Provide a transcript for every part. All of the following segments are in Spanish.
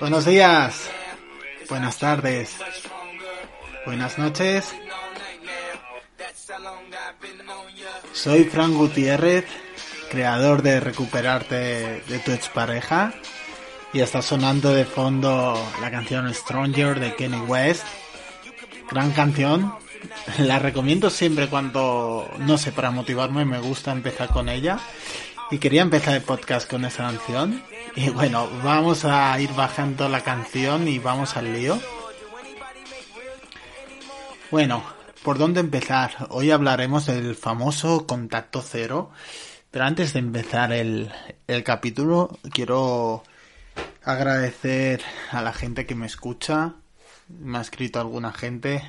Buenos días, buenas tardes, buenas noches. Soy Fran Gutiérrez, creador de Recuperarte de tu expareja. Y está sonando de fondo la canción Stronger de Kenny West. Gran canción. La recomiendo siempre cuando, no sé, para motivarme me gusta empezar con ella. Y quería empezar el podcast con esa canción. Y bueno, vamos a ir bajando la canción y vamos al lío. Bueno, ¿por dónde empezar? Hoy hablaremos del famoso contacto cero. Pero antes de empezar el, el capítulo, quiero agradecer a la gente que me escucha. Me ha escrito alguna gente.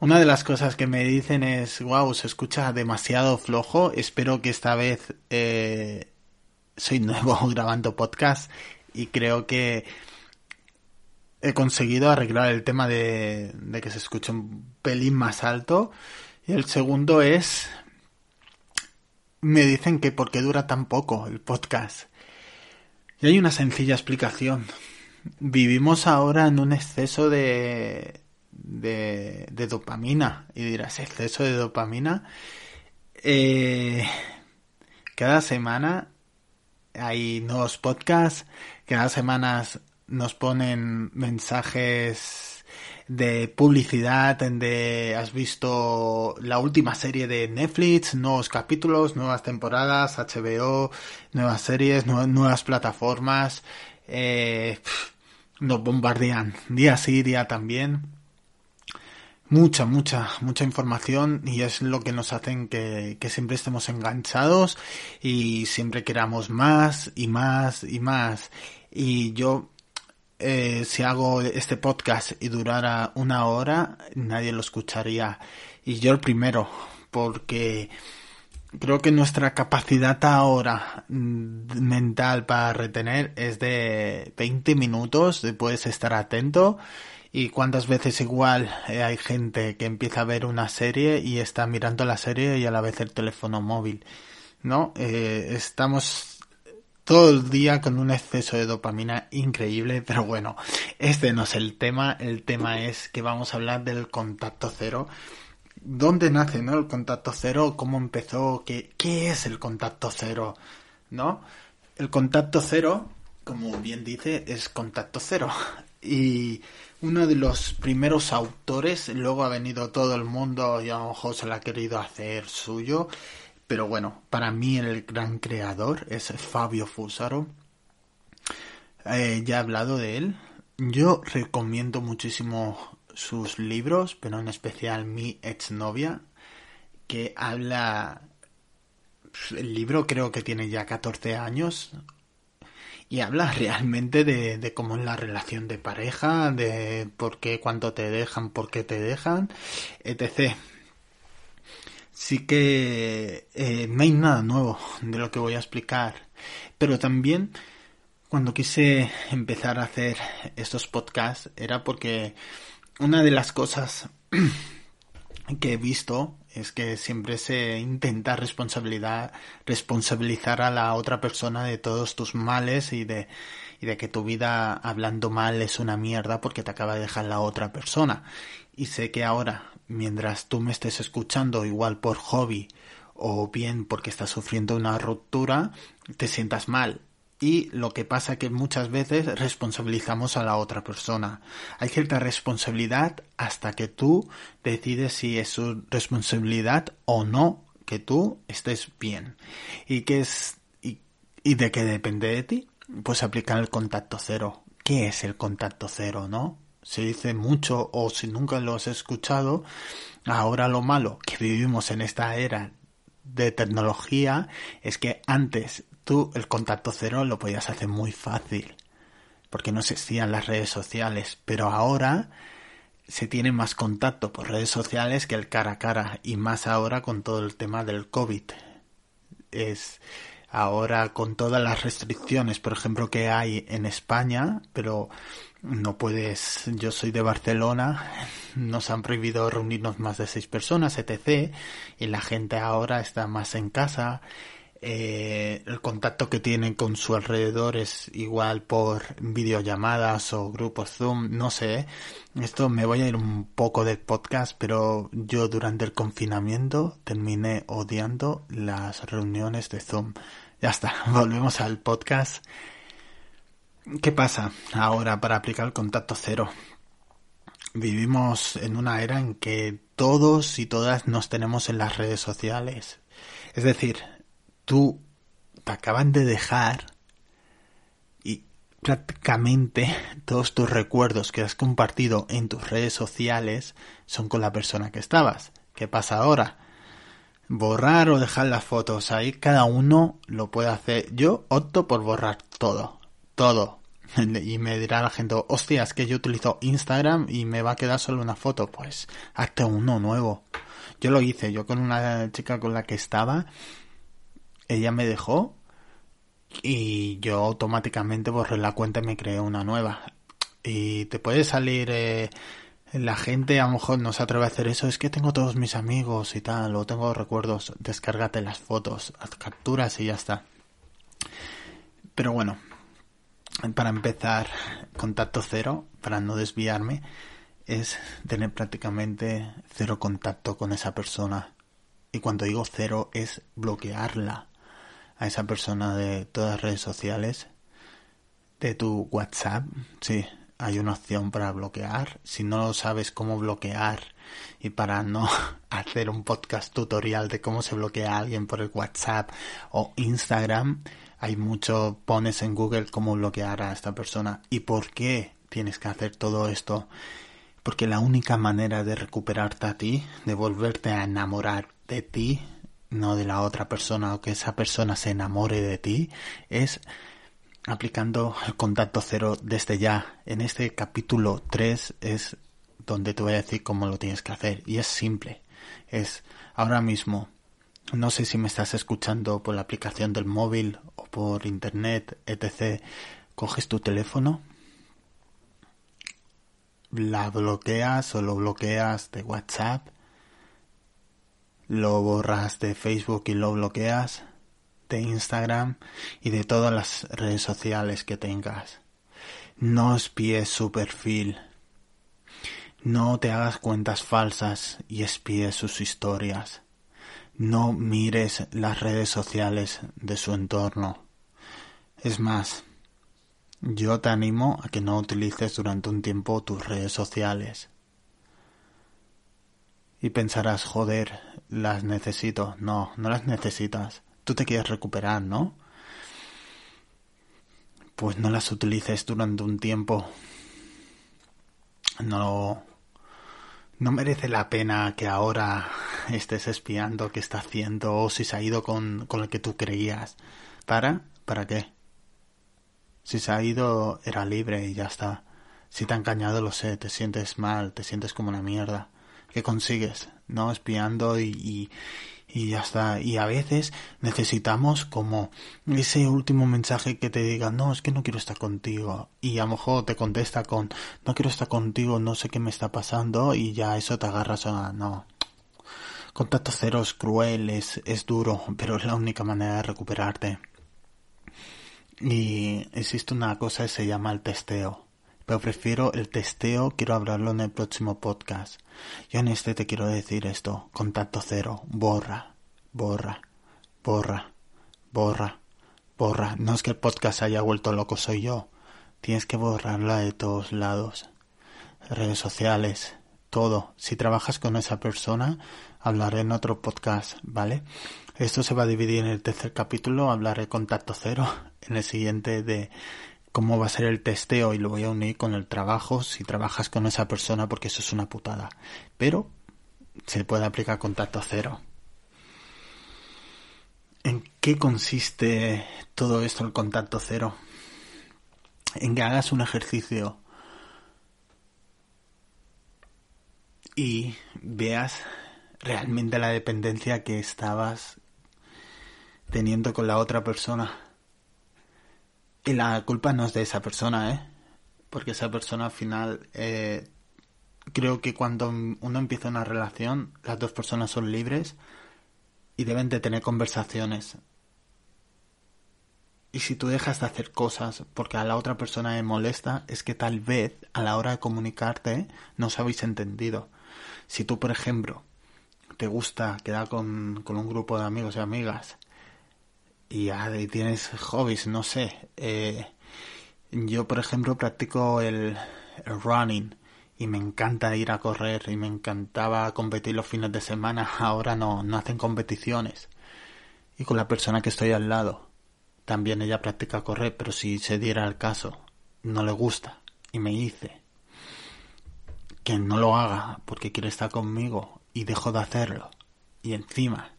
Una de las cosas que me dicen es, wow, se escucha demasiado flojo. Espero que esta vez eh, soy nuevo grabando podcast y creo que he conseguido arreglar el tema de, de que se escuche un pelín más alto. Y el segundo es, me dicen que por qué dura tan poco el podcast. Y hay una sencilla explicación. Vivimos ahora en un exceso de, de, dopamina. Y dirás, exceso de dopamina. Eh, cada semana hay nuevos podcasts, cada semana nos ponen mensajes de publicidad, de has visto la última serie de Netflix, nuevos capítulos, nuevas temporadas, HBO, nuevas series, nuevas plataformas, eh, nos bombardean día sí, día también. Mucha, mucha, mucha información y es lo que nos hacen que, que siempre estemos enganchados y siempre queramos más y más y más. Y yo eh, si hago este podcast y durara una hora, nadie lo escucharía. Y yo el primero, porque creo que nuestra capacidad ahora mm, mental para retener es de 20 minutos, de puedes estar atento. Y cuántas veces igual eh, hay gente que empieza a ver una serie y está mirando la serie y a la vez el teléfono móvil. ¿No? Eh, estamos todo el día con un exceso de dopamina increíble, pero bueno, este no es el tema, el tema es que vamos a hablar del contacto cero. ¿Dónde nace, no? El contacto cero, cómo empezó, qué, qué es el contacto cero, ¿no? El contacto cero, como bien dice, es contacto cero. Y uno de los primeros autores, luego ha venido todo el mundo y a lo mejor se lo ha querido hacer suyo, pero bueno, para mí el gran creador es Fabio Fusaro. Eh, ya he hablado de él. Yo recomiendo muchísimo sus libros, pero en especial Mi exnovia, que habla... El libro creo que tiene ya 14 años y habla realmente de, de cómo es la relación de pareja, de por qué, cuánto te dejan, por qué te dejan, etc sí que eh, no hay nada nuevo de lo que voy a explicar. Pero también cuando quise empezar a hacer estos podcasts era porque una de las cosas que he visto es que siempre se intenta responsabilidad, responsabilizar a la otra persona de todos tus males y de, y de que tu vida hablando mal es una mierda porque te acaba de dejar la otra persona. Y sé que ahora mientras tú me estés escuchando igual por hobby o bien porque estás sufriendo una ruptura, te sientas mal. Y lo que pasa que muchas veces responsabilizamos a la otra persona. Hay cierta responsabilidad hasta que tú decides si es su responsabilidad o no que tú estés bien. ¿Y qué es y de qué depende de ti? Pues aplicar el contacto cero. ¿Qué es el contacto cero, no? se dice mucho o si nunca lo has escuchado, ahora lo malo que vivimos en esta era de tecnología es que antes el contacto cero lo podías hacer muy fácil porque no existían las redes sociales, pero ahora se tiene más contacto por redes sociales que el cara a cara y más ahora con todo el tema del COVID. Es ahora con todas las restricciones, por ejemplo, que hay en España, pero no puedes, yo soy de Barcelona, nos han prohibido reunirnos más de seis personas, etc. Y la gente ahora está más en casa eh, el contacto que tienen con su alrededor es igual por videollamadas o grupos Zoom, no sé. Esto me voy a ir un poco del podcast, pero yo durante el confinamiento terminé odiando las reuniones de Zoom. Ya está, volvemos al podcast. ¿Qué pasa ahora para aplicar el contacto cero? Vivimos en una era en que todos y todas nos tenemos en las redes sociales. Es decir, tú te acaban de dejar y prácticamente todos tus recuerdos que has compartido en tus redes sociales son con la persona que estabas. ¿Qué pasa ahora? Borrar o dejar las fotos ahí, cada uno lo puede hacer. Yo opto por borrar todo, todo. Y me dirá la gente, hostia, es que yo utilizo Instagram y me va a quedar solo una foto. Pues hazte uno nuevo. Yo lo hice, yo con una chica con la que estaba, ella me dejó y yo automáticamente borré la cuenta y me creé una nueva. Y te puede salir eh, la gente a lo mejor no se atreve a hacer eso, es que tengo todos mis amigos y tal, o tengo recuerdos, descárgate las fotos, haz capturas y ya está. Pero bueno, para empezar, contacto cero, para no desviarme, es tener prácticamente cero contacto con esa persona. Y cuando digo cero es bloquearla a esa persona de todas las redes sociales, de tu WhatsApp, sí, hay una opción para bloquear. Si no sabes cómo bloquear y para no hacer un podcast tutorial de cómo se bloquea a alguien por el WhatsApp o Instagram, hay mucho, pones en Google cómo bloquear a esta persona. ¿Y por qué tienes que hacer todo esto? Porque la única manera de recuperarte a ti, de volverte a enamorar de ti, no de la otra persona o que esa persona se enamore de ti, es aplicando el contacto cero desde ya. En este capítulo 3 es donde te voy a decir cómo lo tienes que hacer. Y es simple. Es ahora mismo. No sé si me estás escuchando por la aplicación del móvil o por internet, etc. Coges tu teléfono, la bloqueas o lo bloqueas de WhatsApp lo borras de Facebook y lo bloqueas, de Instagram y de todas las redes sociales que tengas. No espíes su perfil. No te hagas cuentas falsas y espíes sus historias. No mires las redes sociales de su entorno. Es más, yo te animo a que no utilices durante un tiempo tus redes sociales y pensarás, joder, las necesito. No, no las necesitas. Tú te quieres recuperar, ¿no? Pues no las utilices durante un tiempo. No, no merece la pena que ahora estés espiando qué está haciendo o si se ha ido con, con el que tú creías. ¿Para? ¿Para qué? Si se ha ido, era libre y ya está. Si te ha engañado, lo sé, te sientes mal, te sientes como una mierda que consigues, ¿no? Espiando y, y, ya está. Y a veces necesitamos como ese último mensaje que te diga, no, es que no quiero estar contigo. Y a lo mejor te contesta con, no quiero estar contigo, no sé qué me está pasando y ya eso te agarras a, no. Contacto cero es cruel, es, es duro, pero es la única manera de recuperarte. Y existe una cosa que se llama el testeo pero prefiero el testeo, quiero hablarlo en el próximo podcast. Yo en este te quiero decir esto, contacto cero, borra, borra, borra, borra, borra. No es que el podcast haya vuelto loco, soy yo. Tienes que borrarla de todos lados. Redes sociales, todo. Si trabajas con esa persona, hablaré en otro podcast, ¿vale? Esto se va a dividir en el tercer capítulo, hablaré contacto cero, en el siguiente de cómo va a ser el testeo y lo voy a unir con el trabajo si trabajas con esa persona porque eso es una putada. Pero se puede aplicar contacto cero. ¿En qué consiste todo esto el contacto cero? En que hagas un ejercicio y veas realmente la dependencia que estabas teniendo con la otra persona. Y la culpa no es de esa persona, ¿eh? Porque esa persona al final, eh, creo que cuando uno empieza una relación, las dos personas son libres y deben de tener conversaciones. Y si tú dejas de hacer cosas porque a la otra persona le molesta, es que tal vez a la hora de comunicarte no os habéis entendido. Si tú, por ejemplo, te gusta quedar con, con un grupo de amigos y amigas y, tienes hobbies, no sé. Eh, yo, por ejemplo, practico el, running y me encanta ir a correr y me encantaba competir los fines de semana. Ahora no, no hacen competiciones. Y con la persona que estoy al lado, también ella practica correr, pero si se diera el caso, no le gusta y me dice que no lo haga porque quiere estar conmigo y dejo de hacerlo. Y encima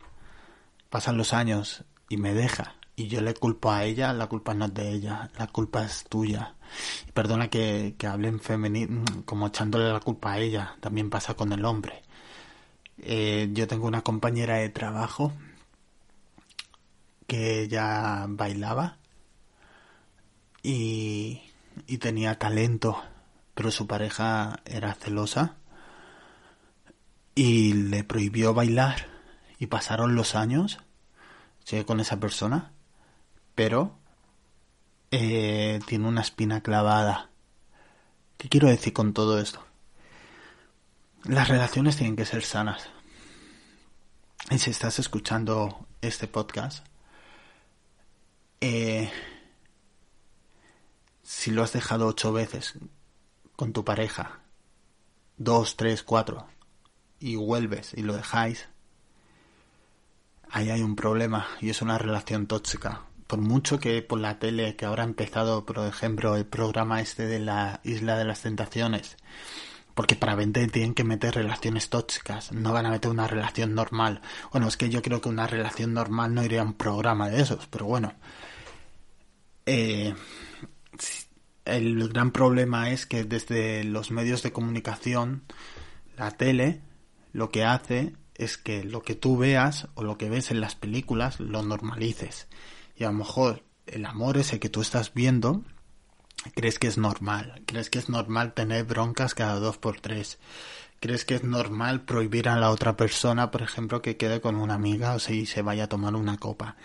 pasan los años y me deja y yo le culpo a ella, la culpa no es de ella, la culpa es tuya. Perdona que, que hable en femenino, como echándole la culpa a ella, también pasa con el hombre. Eh, yo tengo una compañera de trabajo que ella bailaba y, y tenía talento, pero su pareja era celosa y le prohibió bailar y pasaron los años sigue con esa persona, pero eh, tiene una espina clavada. ¿Qué quiero decir con todo esto? Las relaciones tienen que ser sanas. Y si estás escuchando este podcast, eh, si lo has dejado ocho veces con tu pareja, dos, tres, cuatro, y vuelves y lo dejáis, ahí hay un problema y es una relación tóxica. Por mucho que por la tele, que ahora ha empezado, por ejemplo, el programa este de la Isla de las Tentaciones, porque para vender tienen que meter relaciones tóxicas, no van a meter una relación normal. Bueno, es que yo creo que una relación normal no iría a un programa de esos, pero bueno. Eh, el gran problema es que desde los medios de comunicación, la tele, lo que hace es que lo que tú veas o lo que ves en las películas lo normalices. Y a lo mejor el amor ese que tú estás viendo crees que es normal. Crees que es normal tener broncas cada dos por tres. ¿Crees que es normal prohibir a la otra persona, por ejemplo, que quede con una amiga o si se vaya a tomar una copa?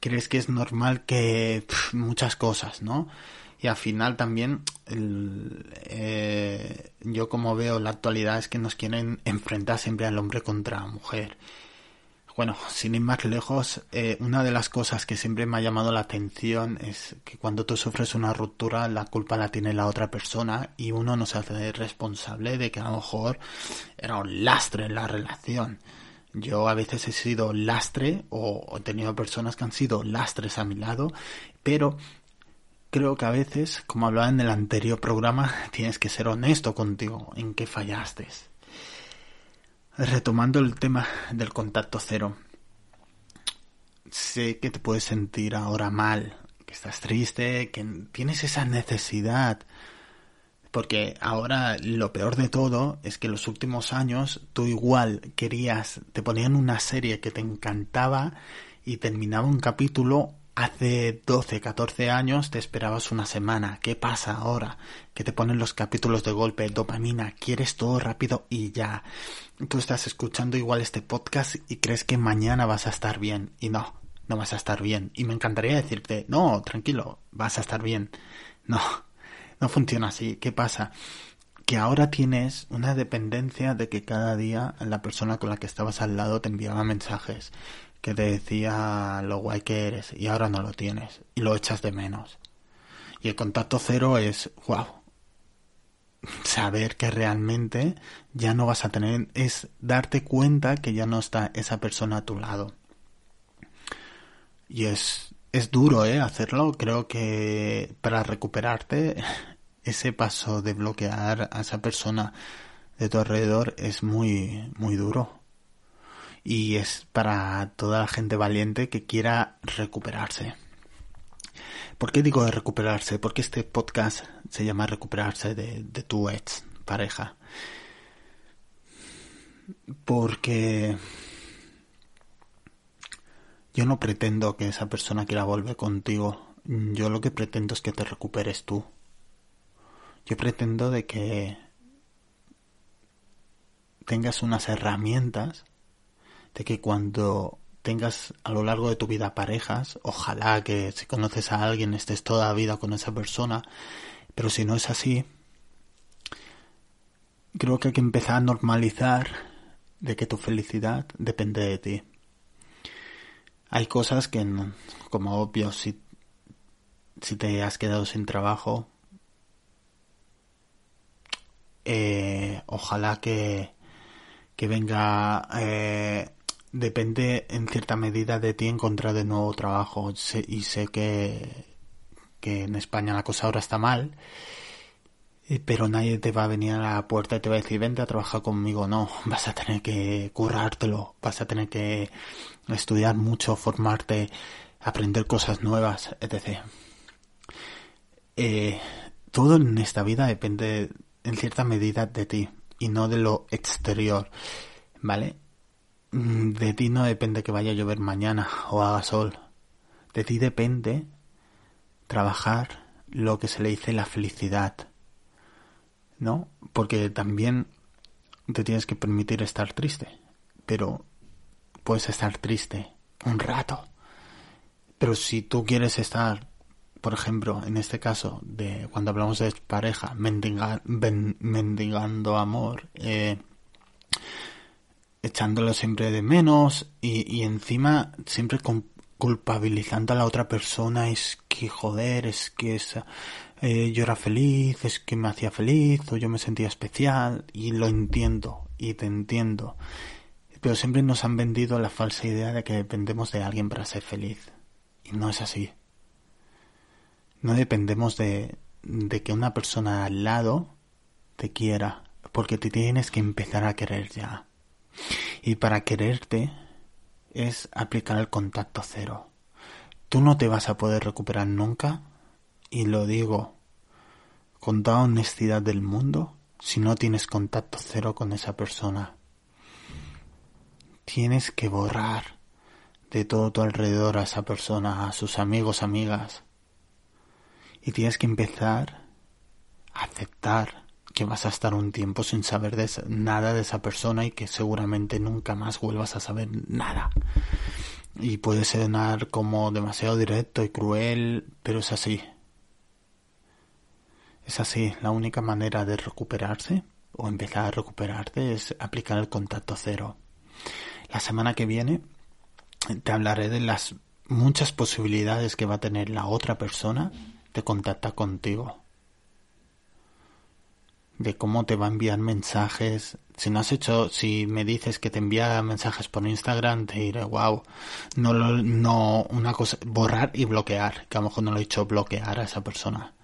¿Crees que es normal que muchas cosas, ¿no? Y al final también eh, yo como veo la actualidad es que nos quieren enfrentar siempre al hombre contra la mujer. Bueno, sin ir más lejos, eh, una de las cosas que siempre me ha llamado la atención es que cuando tú sufres una ruptura, la culpa la tiene la otra persona y uno no se hace responsable de que a lo mejor era un lastre en la relación. Yo a veces he sido lastre o he tenido personas que han sido lastres a mi lado, pero creo que a veces, como hablaba en el anterior programa, tienes que ser honesto contigo en qué fallaste. Retomando el tema del contacto cero, sé que te puedes sentir ahora mal, que estás triste, que tienes esa necesidad, porque ahora lo peor de todo es que los últimos años tú igual querías, te ponían una serie que te encantaba y terminaba un capítulo Hace 12, 14 años te esperabas una semana. ¿Qué pasa ahora? Que te ponen los capítulos de golpe, dopamina, quieres todo rápido y ya. Tú estás escuchando igual este podcast y crees que mañana vas a estar bien. Y no, no vas a estar bien. Y me encantaría decirte, no, tranquilo, vas a estar bien. No, no funciona así. ¿Qué pasa? Que ahora tienes una dependencia de que cada día la persona con la que estabas al lado te enviaba mensajes que te decía lo guay que eres y ahora no lo tienes y lo echas de menos. Y el contacto cero es, wow, saber que realmente ya no vas a tener, es darte cuenta que ya no está esa persona a tu lado. Y es, es duro, ¿eh? Hacerlo. Creo que para recuperarte, ese paso de bloquear a esa persona de tu alrededor es muy, muy duro. Y es para toda la gente valiente que quiera recuperarse. ¿Por qué digo de recuperarse? Porque este podcast se llama Recuperarse de, tu ex pareja. Porque yo no pretendo que esa persona quiera volver contigo. Yo lo que pretendo es que te recuperes tú. Yo pretendo de que tengas unas herramientas de que cuando tengas a lo largo de tu vida parejas, ojalá que si conoces a alguien estés toda la vida con esa persona, pero si no es así, creo que hay que empezar a normalizar de que tu felicidad depende de ti. Hay cosas que, como obvio, si, si te has quedado sin trabajo, eh, ojalá que, que venga, eh, depende en cierta medida de ti encontrar de nuevo trabajo. y sé que, que en España la cosa ahora está mal eh, pero nadie te va a venir a la puerta y te va a decir vente a trabajar conmigo no vas a tener que currártelo vas a tener que estudiar mucho formarte aprender cosas nuevas etc eh, todo en esta vida depende en cierta medida de ti y no de lo exterior vale de ti no depende que vaya a llover mañana o haga sol de ti depende trabajar lo que se le dice la felicidad ¿no? Porque también te tienes que permitir estar triste, pero puedes estar triste un rato. Pero si tú quieres estar, por ejemplo, en este caso, de cuando hablamos de pareja, mendigando amor, eh, echándolo siempre de menos y, y encima siempre culpabilizando a la otra persona, es que joder, es que esa eh, yo era feliz, es que me hacía feliz, o yo me sentía especial, y lo entiendo, y te entiendo. Pero siempre nos han vendido la falsa idea de que dependemos de alguien para ser feliz. Y no es así. No dependemos de, de que una persona al lado te quiera, porque te tienes que empezar a querer ya. Y para quererte es aplicar el contacto cero. Tú no te vas a poder recuperar nunca y lo digo con toda honestidad del mundo, si no tienes contacto cero con esa persona. Tienes que borrar de todo tu alrededor a esa persona, a sus amigos, amigas. Y tienes que empezar a aceptar que vas a estar un tiempo sin saber de nada de esa persona y que seguramente nunca más vuelvas a saber nada. Y puede sonar como demasiado directo y cruel, pero es así. Es así, la única manera de recuperarse o empezar a recuperarte es aplicar el contacto cero. La semana que viene te hablaré de las muchas posibilidades que va a tener la otra persona de contactar contigo. De cómo te va a enviar mensajes. Si no has hecho, si me dices que te envía mensajes por Instagram, te diré, wow, no, no, una cosa, borrar y bloquear, que a lo mejor no lo he hecho bloquear a esa persona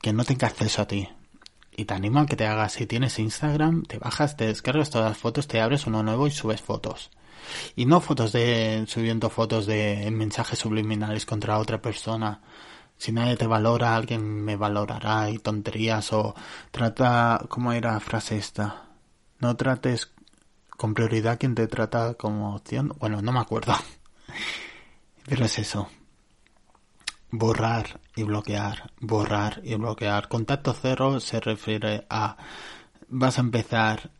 que no tenga acceso a ti. Y te animo a que te hagas, si tienes Instagram, te bajas, te descargas todas las fotos, te abres uno nuevo y subes fotos. Y no fotos de, subiendo fotos de mensajes subliminales contra otra persona. Si nadie te valora, alguien me valorará y tonterías o trata, ¿cómo era la frase esta? No trates con prioridad quien te trata como opción. Bueno, no me acuerdo. Pero es eso borrar y bloquear, borrar y bloquear. Contacto cero se refiere a vas a empezar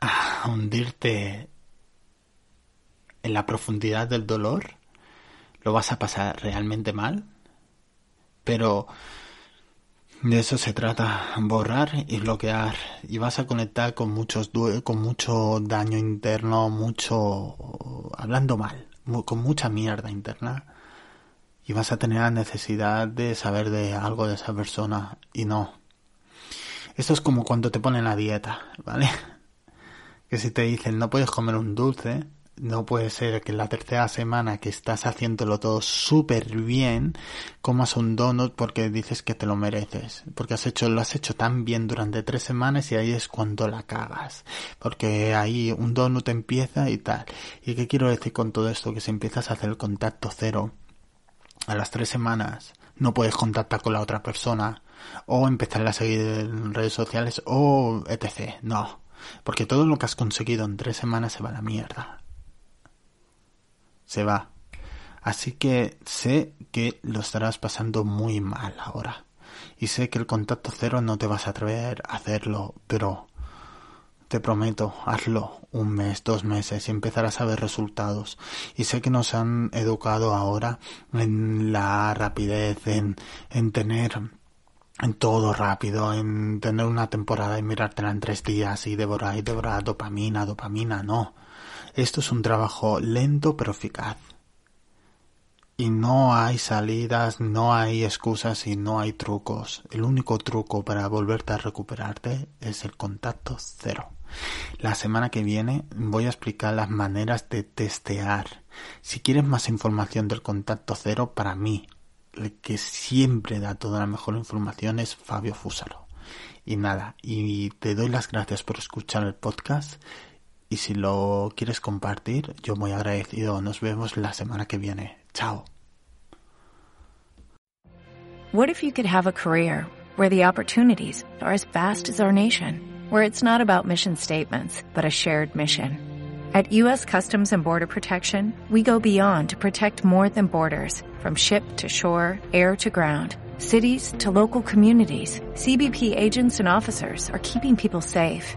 a hundirte en la profundidad del dolor, lo vas a pasar realmente mal, pero de eso se trata, borrar y bloquear y vas a conectar con muchos con mucho daño interno, mucho hablando mal, con mucha mierda interna y vas a tener la necesidad de saber de algo de esa persona y no. Esto es como cuando te ponen la dieta, ¿vale? Que si te dicen no puedes comer un dulce, No puede ser que en la tercera semana que estás haciéndolo todo súper bien, comas un donut porque dices que te lo mereces. Porque has hecho, lo has hecho tan bien durante tres semanas y ahí es cuando la cagas. Porque ahí un donut empieza y tal. ¿Y qué quiero decir con todo esto? Que si empiezas a hacer el contacto cero a las tres semanas, no puedes contactar con la otra persona o empezar a seguir en redes sociales o etc. No. Porque todo lo que has conseguido en tres semanas se va a la mierda se va. Así que sé que lo estarás pasando muy mal ahora. Y sé que el contacto cero no te vas a atrever a hacerlo, pero te prometo, hazlo un mes, dos meses y empezarás a ver resultados. Y sé que nos han educado ahora en la rapidez, en, en tener en todo rápido, en tener una temporada y mirártela en tres días y devorar y devorar dopamina, dopamina, no. Esto es un trabajo lento pero eficaz. Y no hay salidas, no hay excusas y no hay trucos. El único truco para volverte a recuperarte es el contacto cero. La semana que viene voy a explicar las maneras de testear. Si quieres más información del contacto cero, para mí, el que siempre da toda la mejor información es Fabio Fusaro. Y nada, y te doy las gracias por escuchar el podcast y si lo quieres compartir, yo muy agradecido. Nos vemos la semana que viene. Chao. What if you could have a career where the opportunities are as vast as our nation, where it's not about mission statements, but a shared mission? At U.S. Customs and Border Protection, we go beyond to protect more than borders, from ship to shore, air to ground, cities to local communities. CBP agents and officers are keeping people safe.